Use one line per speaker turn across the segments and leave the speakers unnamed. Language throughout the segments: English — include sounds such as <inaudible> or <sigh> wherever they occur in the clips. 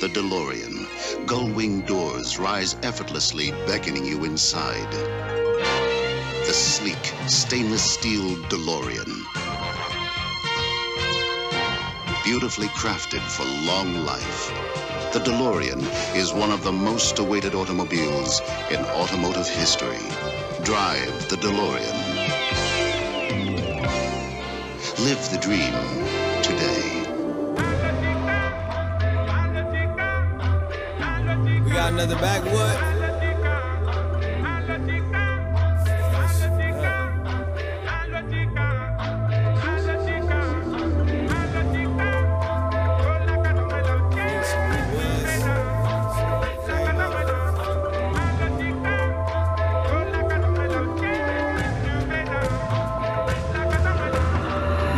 the DeLorean. Gull-wing doors rise effortlessly, beckoning you inside. The sleek, stainless steel DeLorean. Beautifully crafted for long life. The DeLorean is one of the most awaited automobiles in automotive history. Drive the DeLorean. Live the dream
got another backwood.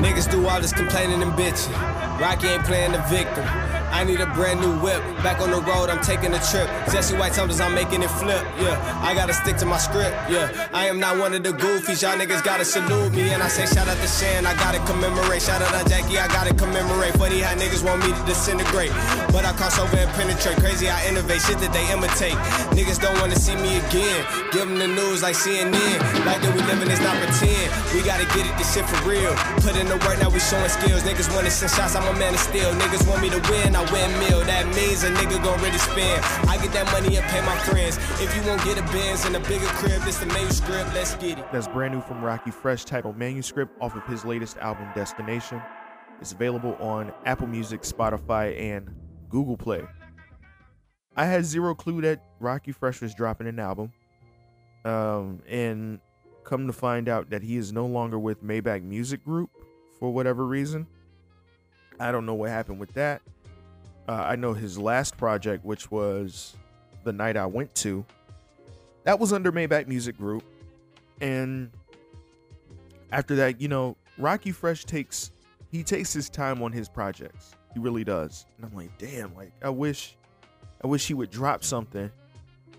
Niggas do all this complaining and bitching. Rockie ain't playing the victim. I need a brand new whip. Back on the road, I'm taking a trip. Jesse White tumblers, I'm making it flip. Yeah, I gotta stick to my script. Yeah, I am not one of the goofies. Y'all niggas gotta salute me. And I say shout out to Shan, I gotta commemorate. Shout out to Jackie, I gotta commemorate. Funny how niggas want me to disintegrate. But I cross over and penetrate. Crazy, I innovate. Shit that they imitate. Niggas don't wanna see me again. Give them the news like CNN. Like that we living is not pretend. We gotta get it, this shit for real. Put in the work, now we showing skills. Niggas wanna send shots, I'm a man of steel. Niggas want me to win, I windmill. That means a nigga gon' really spend. I get that money and pay my friends. If you won't get a Benz and a bigger crib, this the manuscript. Let's get it.
That's brand new from Rockie Fresh titled Manuscript off of his latest album Destination. It's available on Apple Music, Spotify, and Google Play. I had zero clue that Rockie Fresh was dropping an album. Um, and come to find out that he is no longer with Maybach Music Group for whatever reason. I don't know what happened with that. Uh, I know his last project, which was The Night I Went To, that was under Maybach Music Group. And after that, you know, Rockie Fresh takes he takes his time on his projects. He really does. And I'm like, damn, like I wish I wish he would drop something.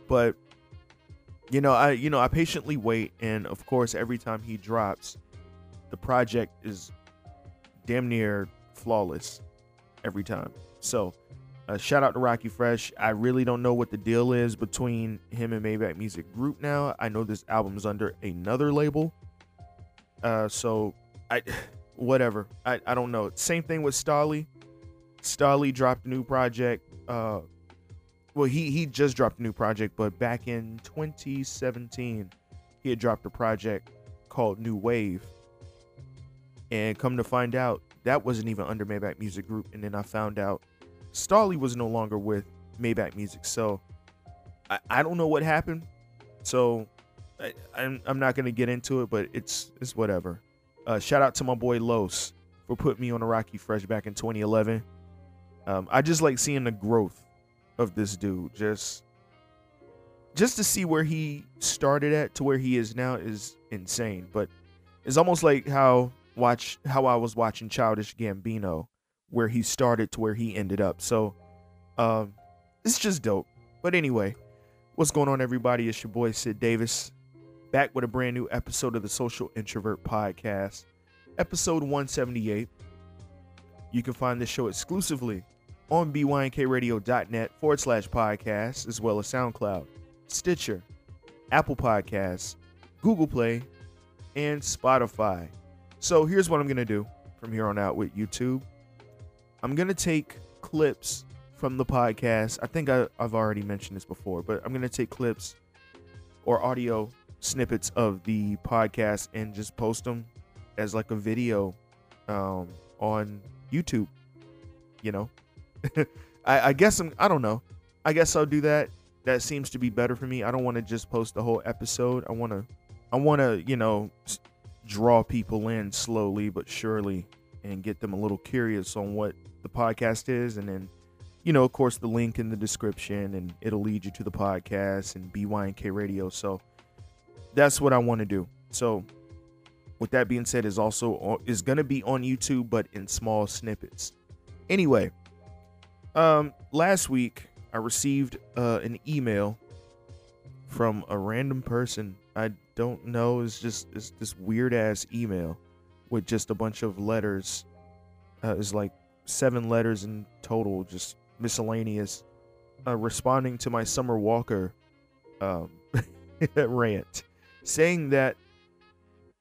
But you know, I you know, I patiently wait and of course every time he drops, the project is damn near flawless every time. So, uh, shout out to Rockie Fresh. I really don't know what the deal is between him and Maybach Music Group now. I know this album's under another label. Uh, so I, <sighs> whatever. I, I don't know. Same thing with Stalley. Stalley dropped a new project. Uh, well, he he just dropped a new project, but back in 2017, he had dropped a project called New Wave. And come to find out, that wasn't even under Maybach Music Group. And then I found out Stalley was no longer with Maybach Music. So I, I don't know what happened. So I, I'm, I'm not gonna get into it, but it's it's whatever. Uh, shout out to my boy Los for putting me on a Rockie Fresh back in 2011. Um, I just like seeing the growth of this dude. Just just to see where he started at to where he is now is insane. But it's almost like how watch how I was watching Childish Gambino, where he started to where he ended up. So um, it's just dope. But anyway, what's going on, everybody? It's your boy Sid Davis, back with a brand new episode of the Social Introvert Podcast, episode 178. You can find this show exclusively on bynkradio.net forward slash podcast, as well as SoundCloud, Stitcher, Apple Podcasts, Google Play, and Spotify. So here's what I'm going to do from here on out with YouTube. I'm to take clips from the podcast. I think I, I've already mentioned this before, but I'm to take clips or audio snippets of the podcast and just post them as like a video um, on YouTube. You know, <laughs> I, I guess I'm, I don't know. I guess I'll do that. That seems to be better for me. I don't want to just post the whole episode. I want to, I want to, you know, draw people in slowly but surely and get them a little curious on what the podcast is. And then, you know, of course, the link in the description and it'll lead you to the podcast and BYNK radio. So that's what I want to do. So with that being said, is also is going to be on YouTube, but in small snippets. Anyway, um, last week I received uh, an email from a random person I don't know. It's just it's this weird ass email with just a bunch of letters. Uh, it's like seven letters in total, just miscellaneous, uh, responding to my Summer Walker um, <laughs> rant, saying that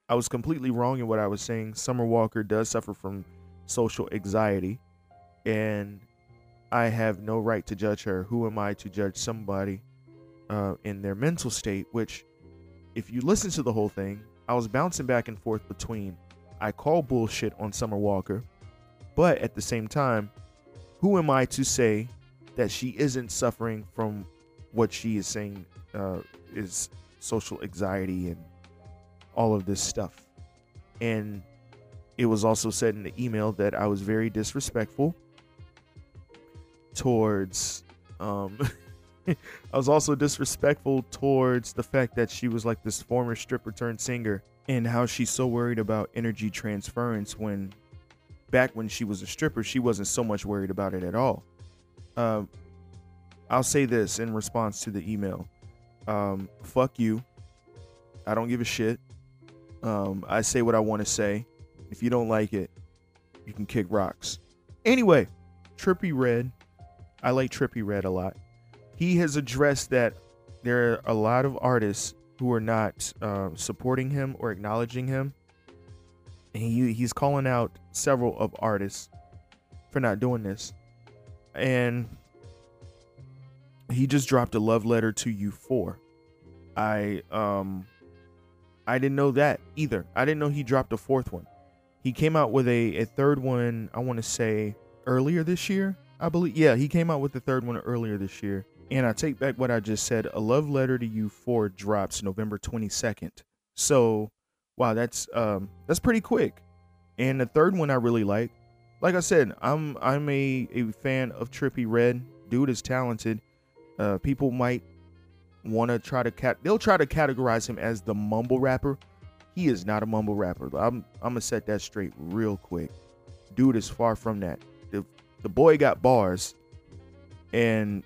I was completely wrong in what I was saying. Summer Walker does suffer from social anxiety, and I have no right to judge her. Who am I to judge somebody uh, in their mental state? Which, if you listen to the whole thing, I was bouncing back and forth between I call bullshit on Summer Walker, but at the same time, who am I to say that she isn't suffering from what she is saying uh, is social anxiety and all of this stuff? And it was also said in the email that I was very disrespectful towards um <laughs> I was also disrespectful towards the fact that she was like this former stripper turned singer and how she's so worried about energy transference when back when she was a stripper she wasn't so much worried about it at all. Um I'll say this in response to the email. Um fuck you. I don't give a shit. Um I say what I want to say. If you don't like it, you can kick rocks. Anyway, Trippie Redd, I like Trippie Redd a lot. He has addressed that there are a lot of artists who are not uh, supporting him or acknowledging him. And he, he's calling out several of artists for not doing this. And he just dropped a love letter to You 4. I um I didn't know that either. I didn't know he dropped a fourth one. He came out with a, a third one, I want to say earlier this year. I believe, yeah, he came out with the third one earlier this year. And I take back what I just said. A Love Letter to You 4 drops November 22nd. So, wow, that's um that's pretty quick. And the third one I really like. Like I said, I'm I'm a, a fan of Trippie Redd. Dude is talented. Uh, people might want to try to cat they'll try to categorize him as the mumble rapper. He is not a mumble rapper. I'm I'm gonna set that straight real quick. Dude is far from that. The the boy got bars and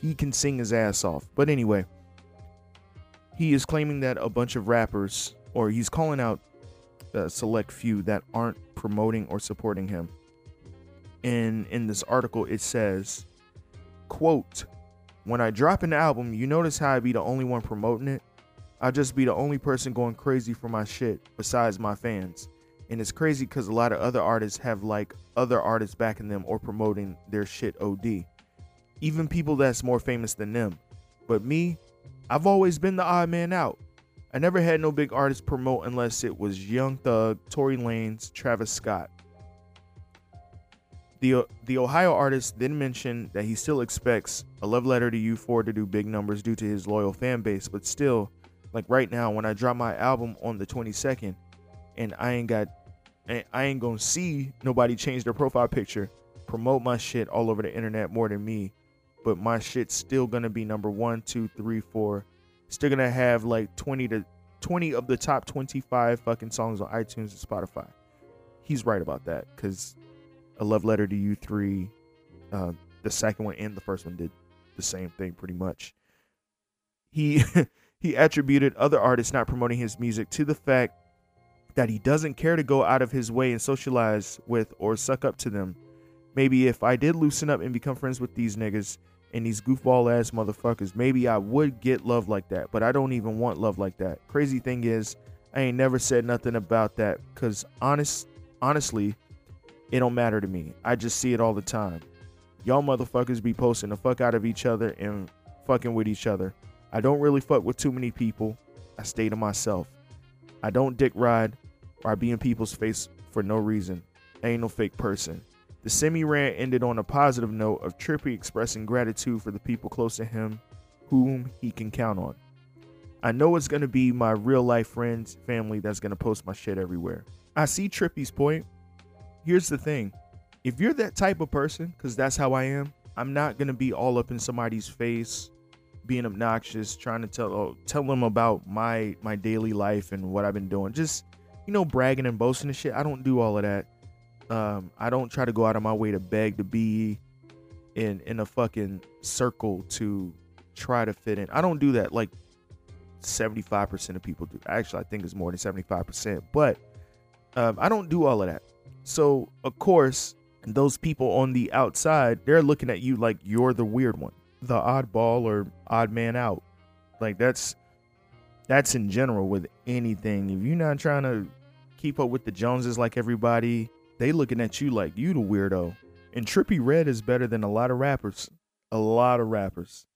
he can sing his ass off. But anyway, he is claiming that a bunch of rappers, or he's calling out a select few that aren't promoting or supporting him. And in this article, it says, quote, when I drop an album, you notice how I be the only one promoting it? I just be the only person going crazy for my shit besides my fans. And it's crazy because a lot of other artists have like other artists backing them or promoting their shit OD. Even people that's more famous than them. But me, I've always been the odd man out. I never had no big artist promote unless it was Young Thug, Tory Lanez, Travis Scott. The, uh, the Ohio artist then mentioned that he still expects a love letter to You 4 to do big numbers due to his loyal fan base, but still, like right now, when I drop my album on the 22nd and I ain't got I ain't gonna see nobody change their profile picture, promote my shit all over the internet more than me. But my shit's still gonna be number one, two, three, four. Still gonna have like 20 to 20 of the top 25 fucking songs on iTunes and Spotify. He's right about that because a love letter to you three, uh, the second one and the first one did the same thing pretty much. He <laughs> he attributed other artists not promoting his music to the fact that he doesn't care to go out of his way and socialize with or suck up to them. Maybe if I did loosen up and become friends with these niggas and these goofball ass motherfuckers, maybe I would get love like that. But I don't even want love like that. Crazy thing is, I ain't never said nothing about that because honest, honestly, it don't matter to me. I just see it all the time. Y'all motherfuckers be posting the fuck out of each other and fucking with each other. I don't really fuck with too many people. I stay to myself. I don't dick ride or be in people's face for no reason. I ain't no fake person. The semi rant ended on a positive note of Trippie expressing gratitude for the people close to him whom he can count on. I know it's going to be my real life friends, family that's going to post my shit everywhere. I see Trippie's point. Here's the thing if you're that type of person, because that's how I am, I'm not going to be all up in somebody's face being obnoxious, trying to tell oh, tell them about my my daily life and what I've been doing. Just you know, bragging and boasting and shit. I don't do all of that. Um, I don't try to go out of my way to beg to be in in a fucking circle to try to fit in. I don't do that like 75% of people do. Actually, I think it's more than 75%. But um, I don't do all of that. So, of course, those people on the outside, they're looking at you like you're the weird one, the oddball or odd man out. Like that's that's in general with anything. If you're not trying to keep up with the Joneses like everybody, they looking at you like you the weirdo. And Trippie Redd is better than a lot of rappers, a lot of rappers,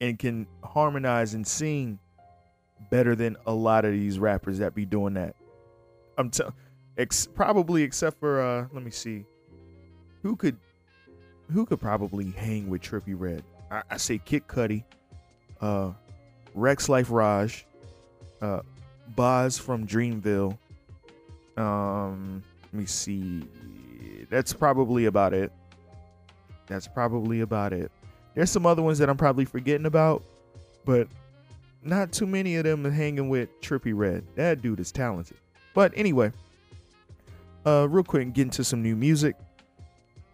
and can harmonize and sing better than a lot of these rappers that be doing that. I'm telling, ex- probably except for uh, let me see, who could, who could probably hang with Trippie Redd? I, I say Kid Cudi, uh, Rexx Life Raj, uh, Bas from Dreamville. Um, me see. That's probably about it. That's probably about it. There's some other ones that I'm probably forgetting about, but not too many of them hanging with Trippie Redd. That dude is talented. But anyway, uh, real quick, get into some new music.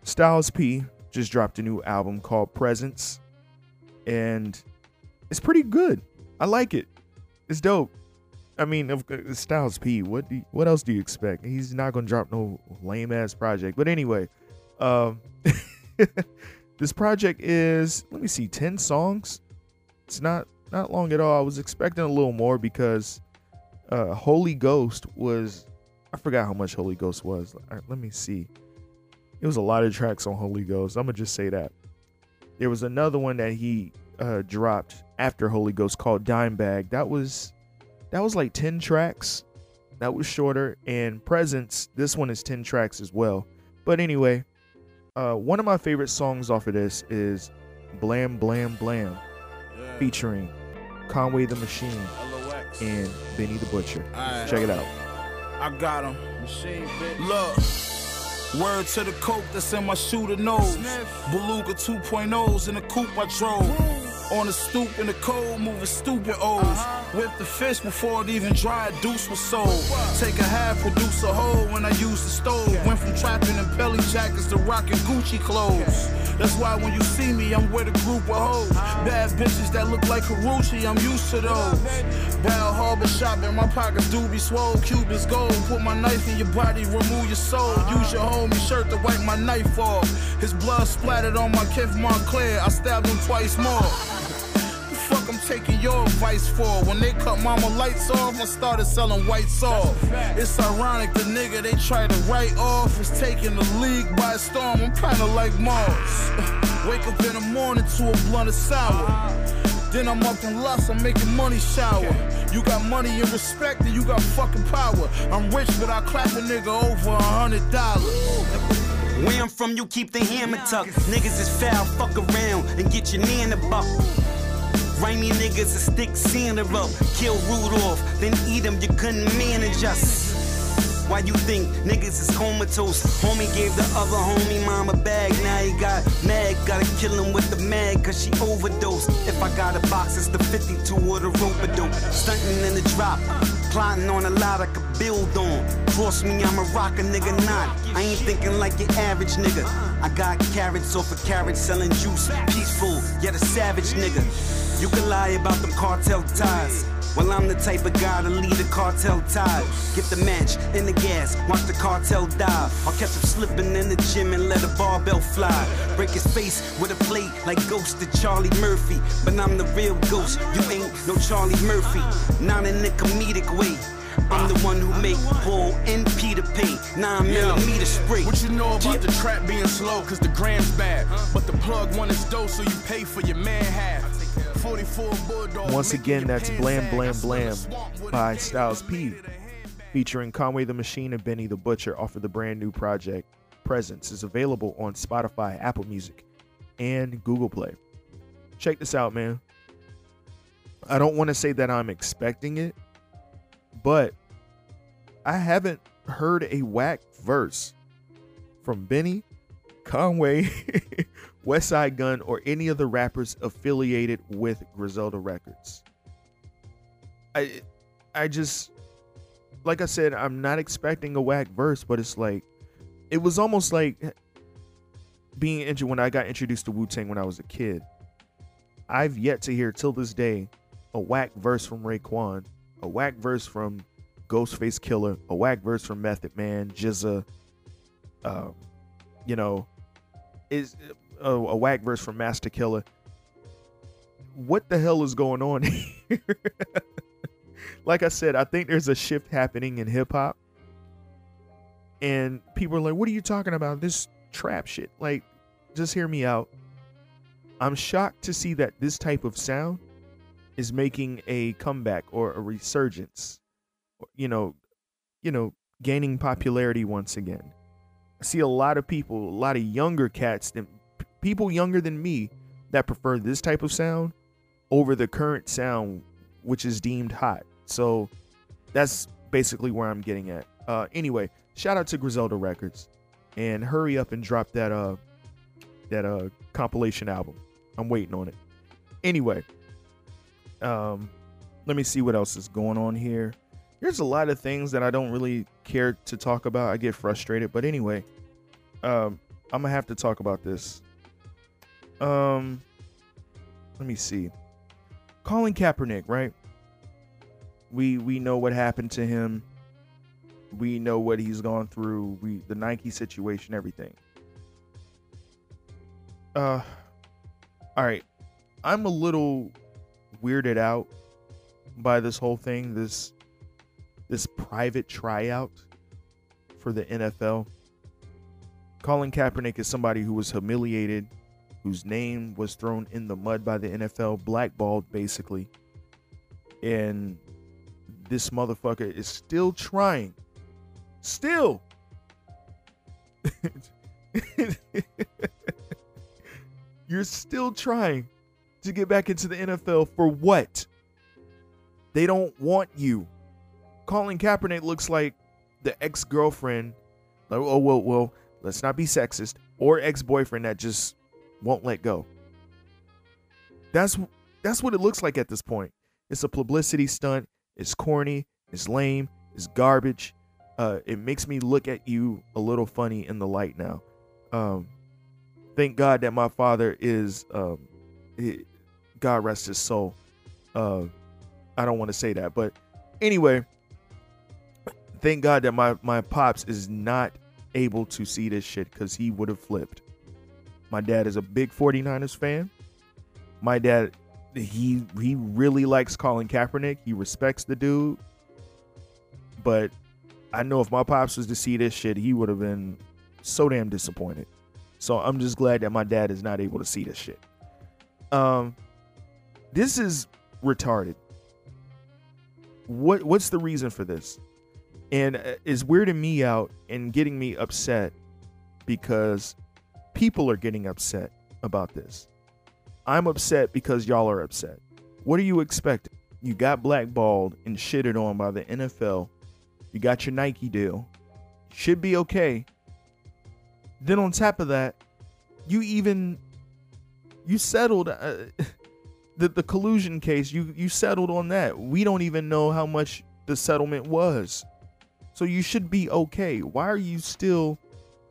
Styles P just dropped a new album called Presence, and it's pretty good. I like it. It's dope. I mean, of Styles P. What you, what else do you expect? He's not gonna drop no lame ass project. But anyway, um, <laughs> this project is let me see, ten songs. It's not not long at all. I was expecting a little more because uh, Holy Ghost was I forgot how much Holy Ghost was. Right, let me see. It was a lot of tracks on Holy Ghost. I'm gonna just say that. There was another one that he uh, dropped after Holy Ghost called Dimebag. That was that was like 10 tracks. That was shorter. And Presence, this one is 10 tracks as well. But anyway, uh, one of my favorite songs off of this is Blam Blam Blam, yeah. featuring Conway the Machine LOX. and Benny the Butcher. Right. Check it out.
I got him. Machine, Look. Word to the coke that's in my shooter nose. Beluga 2.0s in the coupe I drove. On the stoop in the cold, moving stupid O's. Uh-huh. Whip the fish before it even dried, deuce was sold. Take a half, produce a whole when I use the stove. Went from trapping in belly jackets to rocking Gucci clothes. That's why when you see me, I'm with a group of hoes. Bad bitches that look like Karrueche, I'm used to those. Bal Harbour shopping, my pockets do be swole. Cubans gold, put my knife in your body, remove your soul. Use your homie shirt to wipe my knife off. His blood splattered on my Kith Moncler, I stabbed him twice more fuck I'm taking your advice for? When they cut mama lights off, I started selling white salt. It's ironic the nigga they try to write off is taking the league by storm. I'm kinda like Mars. <laughs> Wake up in the morning to a blunt of sour. Then I'm up in lust, I'm making money shower. You got money and respect, and you got fucking power. I'm rich, but I clap a nigga over a hundred dollars.
Where I'm from, you keep the hammer tucked. Niggas is foul, fuck around and get your knee in the buckle. Grimy niggas a stick Santa up. Kill Rudolph, then eat him, you couldn't manage us. Why you think niggas is comatose? Homie gave the other homie mom a bag, now he got mad. Gotta kill him with the mag, cause she overdosed. If I got a box, it's the 52 or the rope dope. Stunting in the drop, plotting on a lot I could build on. Cross me, I'm a rocker, nigga, not. I ain't thinking like your average nigga. I got carrots off a carrot selling juice. Peaceful, yet a savage nigga. You can lie about them cartel ties. Well, I'm the type of guy to lead a cartel tie. Get the match in the gas, watch the cartel die. I'll catch him slipping in the gym and let a barbell fly. Break his face with a plate like Ghost to Charlie Murphy. But I'm the real ghost, you ain't no Charlie Murphy. Not in the comedic way. I'm the one who make Paul and Peter pay. Nine millimeter spray.
What you know about the trap being slow, cause the gram's bad. But the plug one is dope, so you pay for your man half.
Once again, that's Blam Blam Blam by Styles P, featuring Conway the Machine and Benny the Butcher off of the brand new project Presence is available on Spotify, Apple Music, and Google Play. Check this out, man. I don't want to say that I'm expecting it, but I haven't heard a whack verse from Benny, Conway, <laughs> Westside Gun, or any of the rappers affiliated with Griselda Records. I I just like I said, I'm not expecting a whack verse, but it's like it was almost like being injured when I got introduced to Wu Tang when I was a kid. I've yet to hear till this day a whack verse from Raekwon, a whack verse from Ghostface Killah, a whack verse from Method Man, GZA, um, you know, is a, a whack verse from Masta Killa. What the hell is going on <laughs> here? like I said, I think there's a shift happening in hip hop. And people are like, what are you talking about? This trap shit. Like, just hear me out. I'm shocked to see that this type of sound is making a comeback or a resurgence. You know, you know, gaining popularity once again. I see a lot of people, a lot of younger cats than people younger than me that prefer this type of sound over the current sound which is deemed hot. So that's basically where I'm getting at. Uh anyway, shout out to Griselda Records and hurry up and drop that uh that uh compilation album. I'm waiting on it. Anyway, um, let me see what else is going on here. There's a lot of things that I don't really care to talk about. I get frustrated, but anyway, um, I'm gonna have to talk about this. Um, let me see. Colin Kaepernick, right? We we know what happened to him. We know what he's gone through. We the Nike situation, everything. Uh, all right. I'm a little weirded out by this whole thing, this this private tryout for the NFL. Colin Kaepernick is somebody who was humiliated, whose name was thrown in the mud by the NFL, blackballed basically. And this motherfucker is still trying. Still. <laughs> You're still trying to get back into the NFL for what? They don't want you. Colin Kaepernick looks like the ex girlfriend. Like, oh, well, well, let's not be sexist. Or ex boyfriend that just won't let go. That's that's what it looks like at this point. It's a publicity stunt. It's corny. It's lame. It's garbage. Uh, it makes me look at you a little funny in the light now. Um, thank God that my father is um, God rest his soul. Uh, I don't want to say that, but anyway, thank God that my my pops is not able to see this shit because he would have flipped. My dad is a big 49ers fan. My dad, he he really likes Colin Kaepernick. He respects the dude. But I know if my pops was to see this shit, he would have been so damn disappointed. So I'm just glad that my dad is not able to see this shit. Um, this is retarded. What what's the reason for this? And uh, it's weirding me out and getting me upset because people are getting upset about this. I'm upset because y'all are upset. What do you expect? You got blackballed and shitted on by the NFL. You got your Nike deal. Should be okay. Then on top of that, you even you settled uh, <laughs> the the collusion case. You you settled on that. We don't even know how much the settlement was. So you should be okay. Why are you still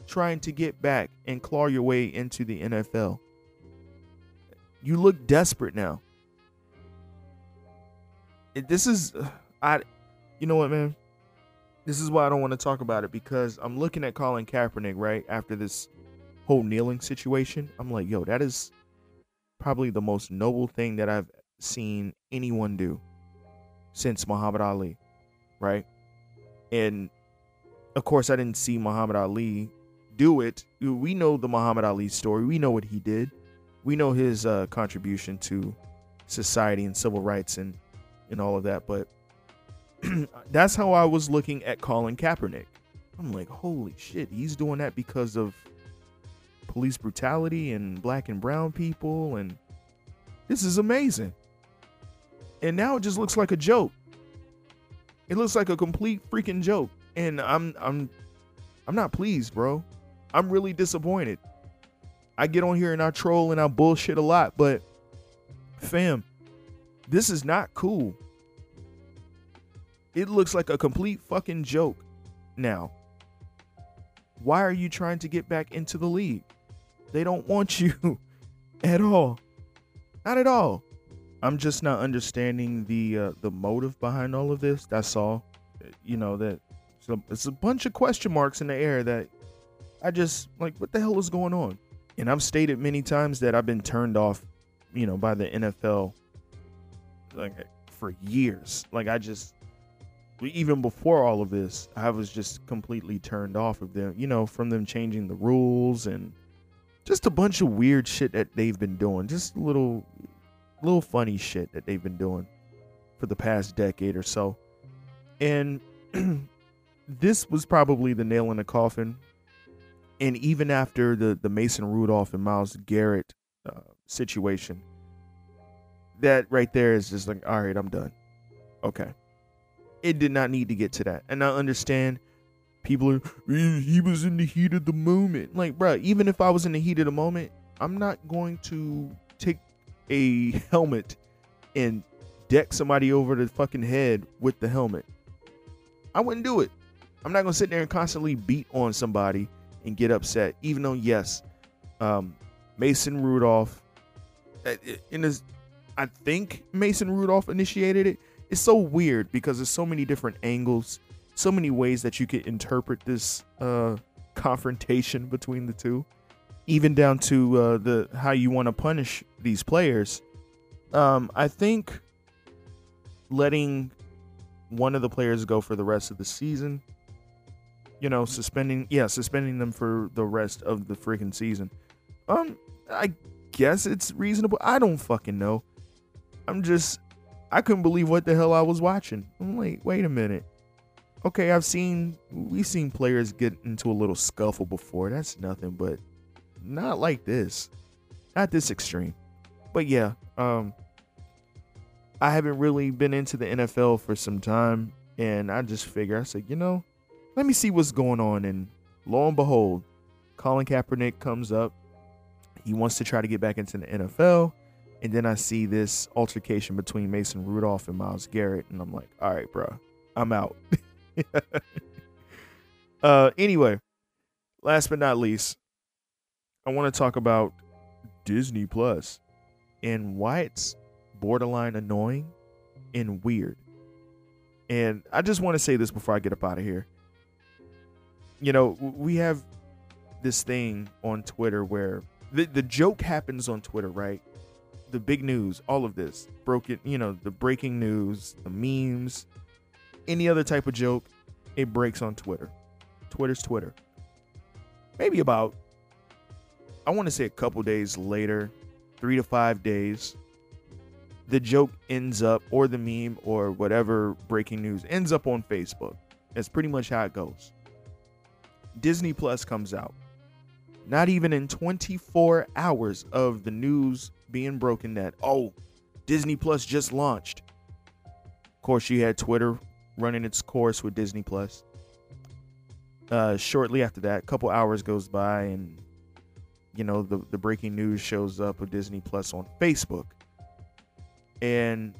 trying to get back and claw your way into the NFL? You look desperate now. This is uh, I you know what, man? This is why I don't want to talk about it because I'm looking at Colin Kaepernick right after this whole kneeling situation. I'm like, yo, that is probably the most noble thing that I've seen anyone do since Muhammad Ali, right? And of course, I didn't see Muhammad Ali do it. We know the Muhammad Ali story. We know what he did. We know his uh, contribution to society and civil rights and and all of that. But <clears throat> that's how I was looking at Colin Kaepernick. I'm like, holy shit, he's doing that because of police brutality and black and brown people and this is amazing. And now it just looks like a joke. It looks like a complete freaking joke. And I'm I'm I'm not pleased, bro. I'm really disappointed. I get on here and I troll and I bullshit a lot, but fam, this is not cool. It looks like a complete fucking joke now. Why are you trying to get back into the league? They don't want you <laughs> at all. Not at all. I'm just not understanding the uh, the motive behind all of this. That's all. You know that so it's a bunch of question marks in the air that I just like what the hell is going on? And I've stated many times that I've been turned off, you know, by the NFL like for years. Like I just even before all of this, I was just completely turned off of them, you know, from them changing the rules and just a bunch of weird shit that they've been doing. Just little little funny shit that they've been doing for the past decade or so. And <clears throat> this was probably the nail in the coffin. And even after the the Mason Rudolph and Myles Garrett uh, situation, that right there is just like, all right, I'm done. Okay. It did not need to get to that. And I understand people are, he was in the heat of the moment. Like, bro, even if I was in the heat of the moment, I'm not going to take a <laughs> helmet and deck somebody over the fucking head with the helmet. I wouldn't do it. I'm not gonna sit there and constantly beat on somebody and get upset, even though yes, um, Mason Rudolph, uh, in his I think Mason Rudolph initiated it. It's so weird because there's so many different angles, so many ways that you could interpret this uh, confrontation between the two, even down to uh, the how you want to punish these players. Um, I think letting one of the players go for the rest of the season, you know, suspending yeah, suspending them for the rest of the freaking season. Um, I guess it's reasonable. I don't fucking know. I'm just I couldn't believe what the hell I was watching. I'm like, wait a minute. Okay, I've seen we've seen players get into a little scuffle before. That's nothing, but not like this. Not this extreme. But yeah, um I haven't really been into the NFL for some time and I just figure I said, you know, let me see what's going on and lo and behold, Colin Kaepernick comes up. He wants to try to get back into the NFL. And then I see this altercation between Mason Rudolph and Myles Garrett, and I'm like, all right, bro, I'm out. <laughs> <laughs> uh, anyway, last but not least, I want to talk about Disney Plus and why it's borderline annoying and weird. And I just want to say this before I get up out of here. You know, we have this thing on Twitter where the, the joke happens on Twitter, right? the big news, all of this, broken, you know, the breaking news, the memes, any other type of joke, it breaks on Twitter. Twitter's Twitter. Maybe about, I want to say a couple days later, three to five days, the joke ends up, or the meme, or whatever breaking news ends up on Facebook. That's pretty much how it goes. Disney Plus comes out. Not even in 24 hours of the news being broken that, oh, Disney Plus just launched. Of course, you had Twitter running its course with Disney Plus. Uh, shortly after that, a couple hours goes by, and you know the the breaking news shows up with Disney Plus on Facebook. And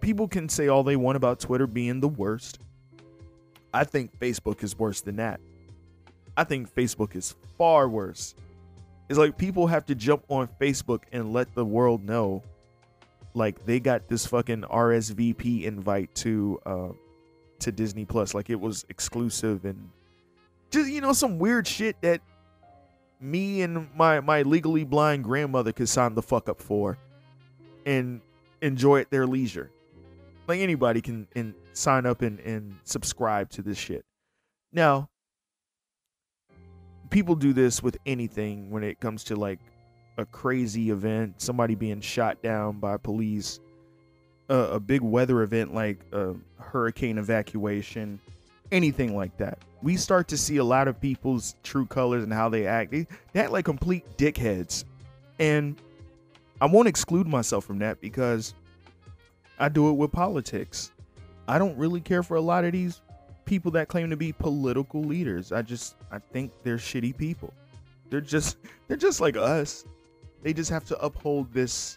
people can say all they want about Twitter being the worst. I think Facebook is worse than that. I think Facebook is far worse. It's like people have to jump on Facebook and let the world know like they got this fucking RSVP invite to uh to Disney Plus like it was exclusive and just you know some weird shit that me and my my legally blind grandmother could sign the fuck up for and enjoy at their leisure. Like anybody can and sign up and, and subscribe to this shit. Now, people do this with anything when it comes to like a crazy event, somebody being shot down by police, a big weather event like a hurricane evacuation, anything like that. We start to see a lot of people's true colors and how they act. They, they act like complete dickheads. And I won't exclude myself from that because I do it with politics. I don't really care for a lot of these people that claim to be political leaders. I just I think they're shitty people. They're just they're just like us. They just have to uphold this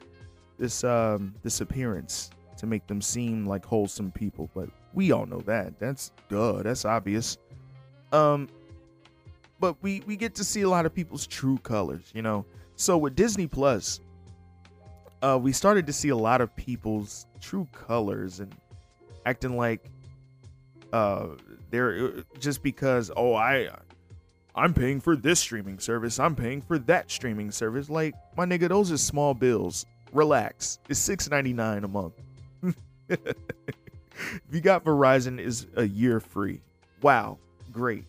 this um this appearance to make them seem like wholesome people, but we all know that. That's duh, that's obvious. Um but we we get to see a lot of people's true colors, you know. So with Disney Plus, uh we started to see a lot of people's true colors and acting like uh they're uh, just because oh I I'm paying for this streaming service. I'm paying for that streaming service. Like, my nigga, those are small bills. Relax. It's six ninety nine a month. <laughs> if you got Verizon, is a year free. Wow, great.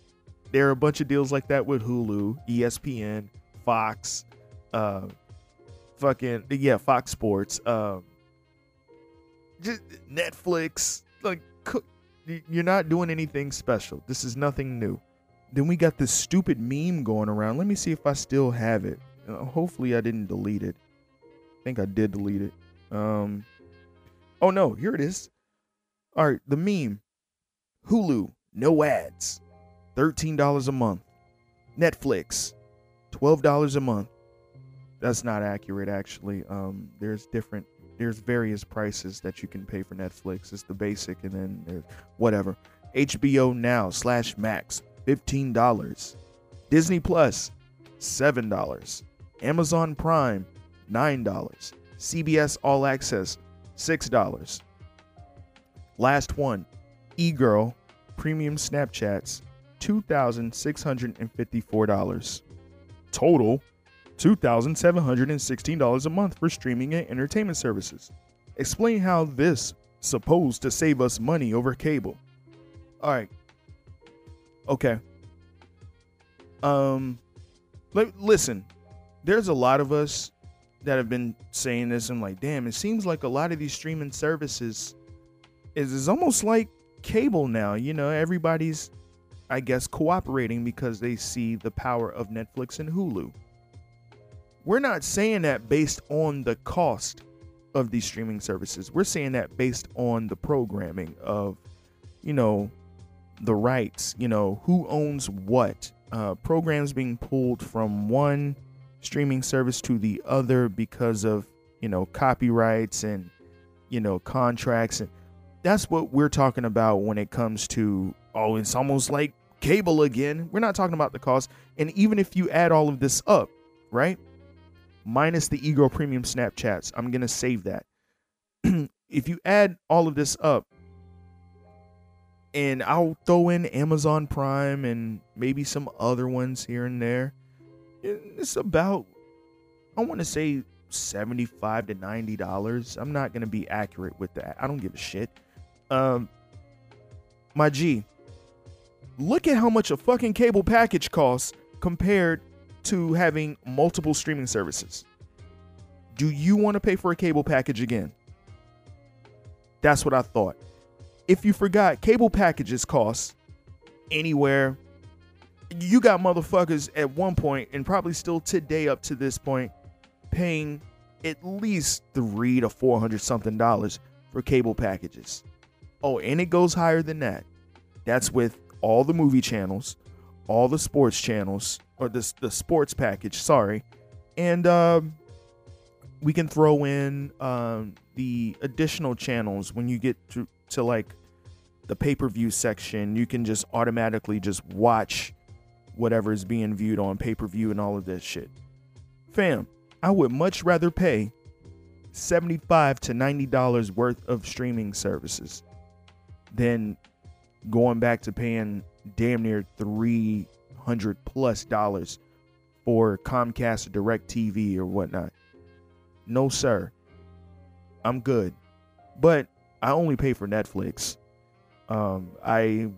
There are a bunch of deals like that with Hulu, ESPN, Fox, uh, fucking yeah, Fox Sports, um, just Netflix. Like, you're not doing anything special. This is nothing new. Then we got this stupid meme going around. Let me see if I still have it. Uh, hopefully, I didn't delete it. I think I did delete it. Um. Oh no, here it is. All right, the meme. Hulu, no ads, thirteen dollars a month. Netflix, twelve dollars a month. That's not accurate, actually. Um, there's different. There's various prices that you can pay for Netflix. It's the basic, and then there's whatever. HBO Now slash Max, $15. Disney Plus, $7. Amazon Prime, $9. CBS All Access, $6. Last one, eGirl Premium Snapchats, $2,654. Total, $2,716 a month for streaming and entertainment services. Explain how this supposed to save us money over cable. All right, Okay. Um, listen, there's a lot of us that have been saying this. I'm like, damn, it seems like a lot of these streaming services is is almost like cable now. You know, everybody's, I guess, cooperating because they see the power of Netflix and Hulu. We're not saying that based on the cost of these streaming services. We're saying that based on the programming of, you know, the rights, you know, who owns what, uh, programs being pulled from one streaming service to the other because of, you know, copyrights and, you know, contracts. And that's what we're talking about when it comes to, oh, it's almost like cable again. We're not talking about the cost. And even if you add all of this up, right? Minus the eGirl Premium Snapchats, I'm going to save that. <clears throat> if you add all of this up, and I'll throw in Amazon Prime and maybe some other ones here and there. It's about I want to say 75 to 90 dollars. I'm not going to be accurate with that. I don't give a shit. Um my G, look at how much a fucking cable package costs compared to having multiple streaming services. Do you want to pay for a cable package again? That's what I thought if you forgot, cable packages cost anywhere. You got motherfuckers at one point, and probably still today up to this point, paying at least three to four hundred something dollars for cable packages. Oh, and it goes higher than that. That's with all the movie channels, all the sports channels, or the the sports package. Sorry, and um, we can throw in um, the additional channels when you get to to like the pay-per-view section, you can just automatically just watch whatever is being viewed on pay-per-view and all of this shit. Fam, I would much rather pay 75 to 90 dollars worth of streaming services than going back to paying damn near 300 plus dollars for Comcast or DirecTV or whatnot. No, sir. I'm good. But I only pay for Netflix. Um, I,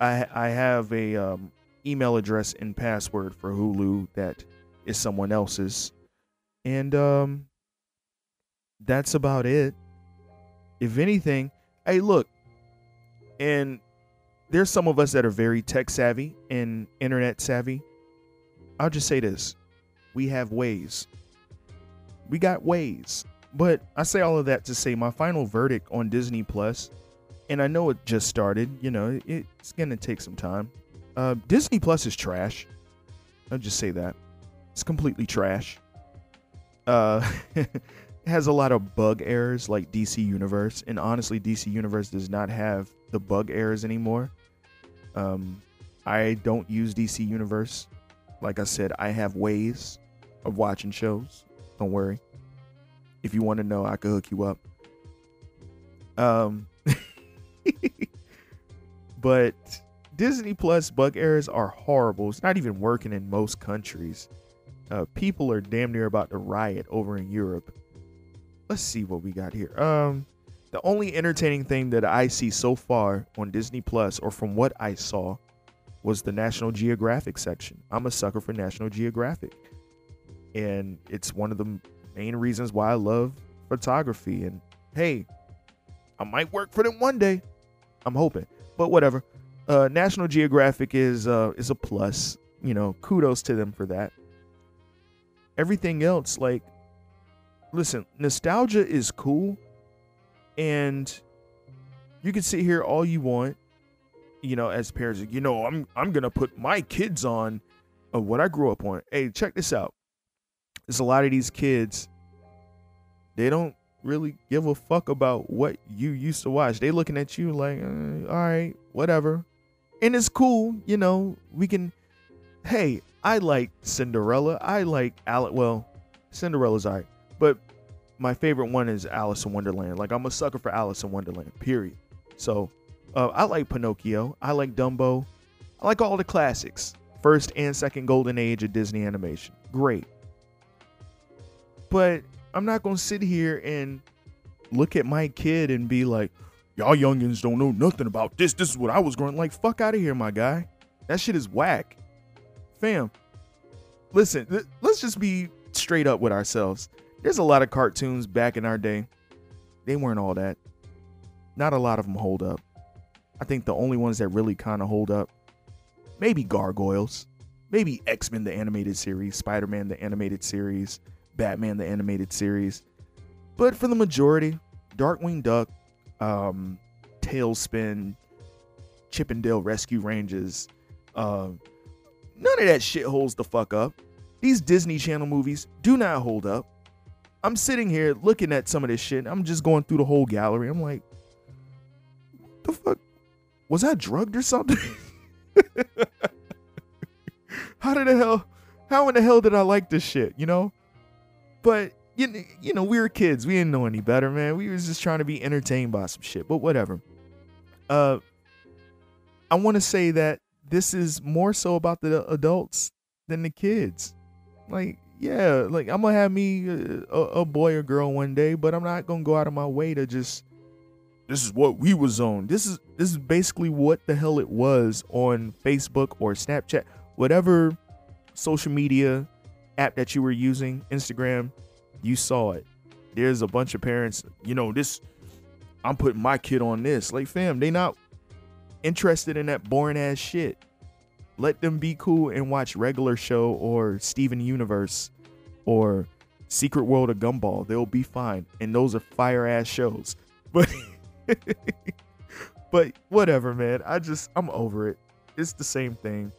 I, I have a um, email address and password for Hulu that is someone else's, and um, that's about it. If anything, hey, look, and there's some of us that are very tech savvy and internet savvy. I'll just say this: we have ways. We got ways. But I say all of that to say my final verdict on Disney Plus, and I know it just started, you know, it's going to take some time. Uh, Disney Plus is trash. I'll just say that. It's completely trash. Uh, <laughs> it has a lot of bug errors like DC Universe, and honestly, DC Universe does not have the bug errors anymore. Um, I don't use DC Universe. Like I said, I have ways of watching shows. Don't worry. If you want to know, I could hook you up. Um, <laughs> but Disney Plus bug errors are horrible. It's not even working in most countries. Uh, people are damn near about to riot over in Europe. Let's see what we got here. Um, the only entertaining thing that I see so far on Disney Plus, or from what I saw, was the National Geographic section. I'm a sucker for National Geographic, and it's one of the main reasons why I love photography. And hey, I might work for them one day. I'm hoping, but whatever. Uh, National Geographic is uh, is a plus. You know, kudos to them for that. Everything else, like, listen, nostalgia is cool, and you can sit here all you want. You know, as parents, you know, I'm I'm gonna put my kids on uh, what I grew up on. Hey, check this out. There's a lot of these kids. They don't really give a fuck about what you used to watch. They looking at you like, uh, all right, whatever. And it's cool, you know, we can hey, I like Cinderella. I like Alice well, Cinderella's alright. But my favorite one is Alice in Wonderland. Like I'm a sucker for Alice in Wonderland, period. So uh, I like Pinocchio. I like Dumbo. I like all the classics. First and second golden age of Disney animation. Great. But I'm not gonna sit here and look at my kid and be like, y'all youngins don't know nothing about this. This is what I was growing like. Fuck out of here, my guy. That shit is whack. Fam, listen, th- let's just be straight up with ourselves. There's a lot of cartoons back in our day. They weren't all that. Not a lot of them hold up. I think the only ones that really kind of hold up, maybe Gargoyles, maybe X Men the animated series, Spider Man the animated series, Batman the animated series. But for the majority, Darkwing Duck, um, TaleSpin, Chip 'n Dale Rescue Rangers, uh, none of that shit holds the fuck up. These Disney Channel movies do not hold up. I'm sitting here looking at some of this shit. I'm just going through the whole gallery. I'm like, the fuck? Was I drugged or something? <laughs> how did the hell? How in the hell did I like this shit? You know? But you you know we were kids. We didn't know any better, man. We was just trying to be entertained by some shit. But whatever. Uh, I want to say that this is more so about the adults than the kids. Like, yeah, like I'm gonna have me uh, a, a boy or girl one day, but I'm not gonna go out of my way to just. This is what we was on. This is this is basically what the hell it was on Facebook or Snapchat, whatever social media app that you were using, Instagram, you saw it. There's a bunch of parents, you know, this I'm putting my kid on this. Like, fam, they not interested in that boring ass shit. Let them be cool and watch regular show or Steven Universe or Secret World of Gumball. They'll be fine. And those are fire ass shows. <laughs> But but whatever, man. I just I'm over it. It's the same thing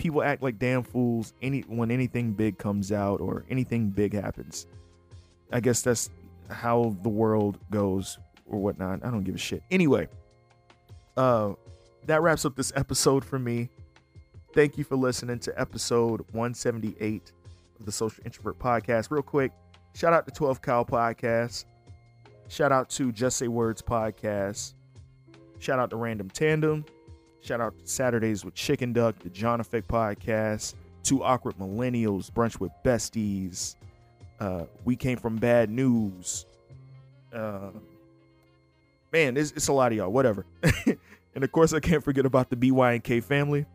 people act like damn fools any when anything big comes out or anything big happens. I guess that's how the world goes or whatnot. I don't give a shit. Anyway, uh, that wraps up this episode for me. Thank you for listening to episode 178 of the Social Introvert Podcast. Real quick, shout out to 12 Cow Podcast. Shout out to Just Say Words Podcast. Shout out to Random Tandem. Shout out to Saturdays with Chicken Duck, the John Effect podcast, Two Awkward Millennials, Brunch with Besties. Uh, we came from bad news. Uh, man, it's, it's a lot of y'all. Whatever. <laughs> and of course, I can't forget about the BYNK family.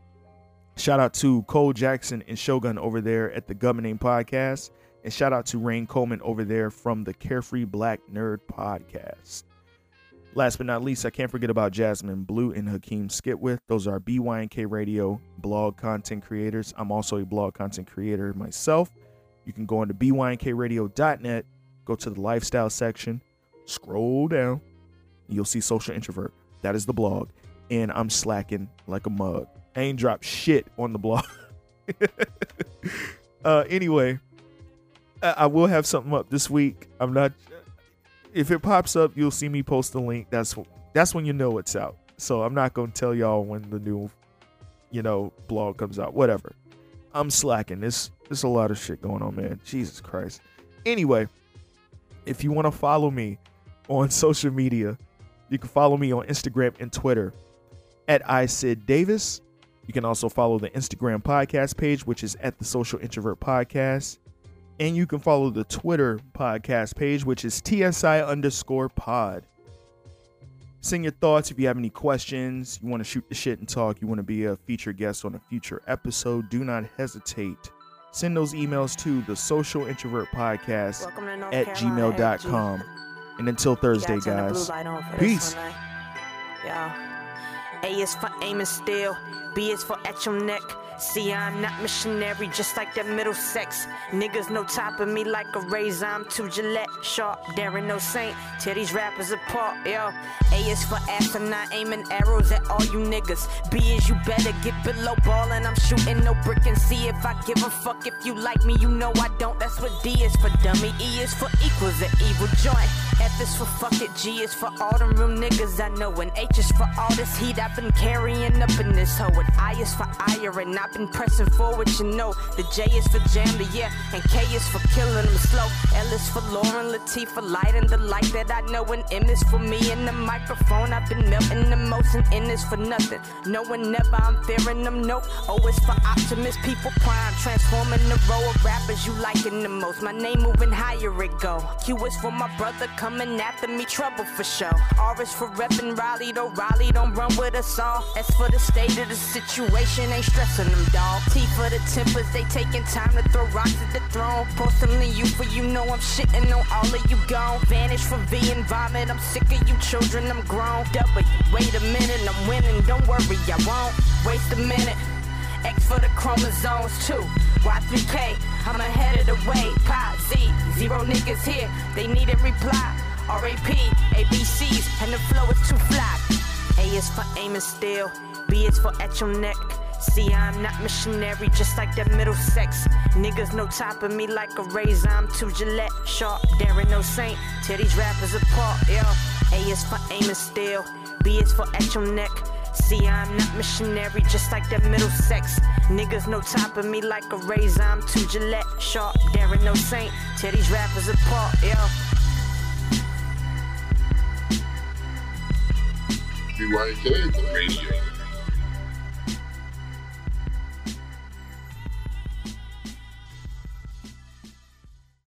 Shout out to Cole Jackson and Shogun over there at the Governing Podcast. And shout out to Rain Coleman over there from the Carefree Black Nerd Podcast. Last but not least, I can't forget about Jasmine Blue and Hakeem Skitwith. Those are BYNK Radio blog content creators. I'm also a blog content creator myself. You can go into bynkradio.net, go to the lifestyle section, scroll down, you'll see Social Introvert. That is the blog. And I'm slacking like a mug. I ain't dropped shit on the blog. <laughs> uh, anyway, I will have something up this week. I'm not if it pops up, you'll see me post the link. That's that's when you know it's out. So I'm not gonna tell y'all when the new, you know, blog comes out. Whatever. I'm slacking. There's there's a lot of shit going on, man. Jesus Christ. Anyway, if you want to follow me on <laughs> social media, you can follow me on Instagram and Twitter at iSid Davis. You can also follow the Instagram podcast page, which is at the Social Introvert Podcast. And you can follow the Twitter podcast page, which is TSI underscore pod. Send your thoughts if you have any questions, you want to shoot the shit and talk, you want to be a featured guest on a future episode, do not hesitate. Send those emails to the social introvert podcast at gmail.com. And until Thursday, guys, peace.
Yeah. A is for aiming still, B is for at your neck. See, I'm not missionary, just like that middle sex. Niggas no topping me like a razor, I'm too Gillette. Sharp, daring no saint, tear these rappers apart, yo. A is for ass, I'm not aiming arrows at all you niggas. B is you better get below ball, and I'm shooting no brick and see if I give a fuck. If you like me, you know I don't. That's what D is for dummy. E is for equals, an evil joint. F is for fuck it, G is for all them real niggas I know, and H is for all this heat I've been carrying up in this hoe. And I is for iron, I've been pressing forward, you know. The J is for Jamla, yeah, and K is for killing them slow. L is for Lauryn Latifah, lighting the light that I know, and M is for me and the microphone. I've been melting the most, and N is for nothing. No one never, I'm fearing them, no. O is for optimist, people prime, transforming the row of rappers you liking the most. My name moving higher, it go. Q is for my brother coming after me, trouble for sure. R is for reppin' Raleigh, though Raleigh don't run with us all. S for the state of the situation, ain't stressing them, dog. T for the tempers, they taking time to throw rocks at the throne. Personally, you for you know I'm shitting on all of you gone. Vanish V and vomit, I'm sick of you children, I'm grown. W, wait a minute, I'm winning, don't worry, I won't waste a minute. X for the chromosomes too. Y3K, I'm ahead of the way. Pi Z, zero niggas here, they need a reply. RAP, ABCs, and the flow is too fly. A is for aiming still, B is for at your neck. See, I'm not missionary, just like that middle sex. Niggas no topping me like a razor, I'm too Gillette. Sharp, daring no saint, tear these rappers apart, yo. A is for aiming still, B is for at your neck. See, I'm not missionary, just like that middle sex. Niggas no topping me like a razor, I'm too Gillette. Sharp, daring no saint, tear these rappers apart, yo.
BYNK, radio.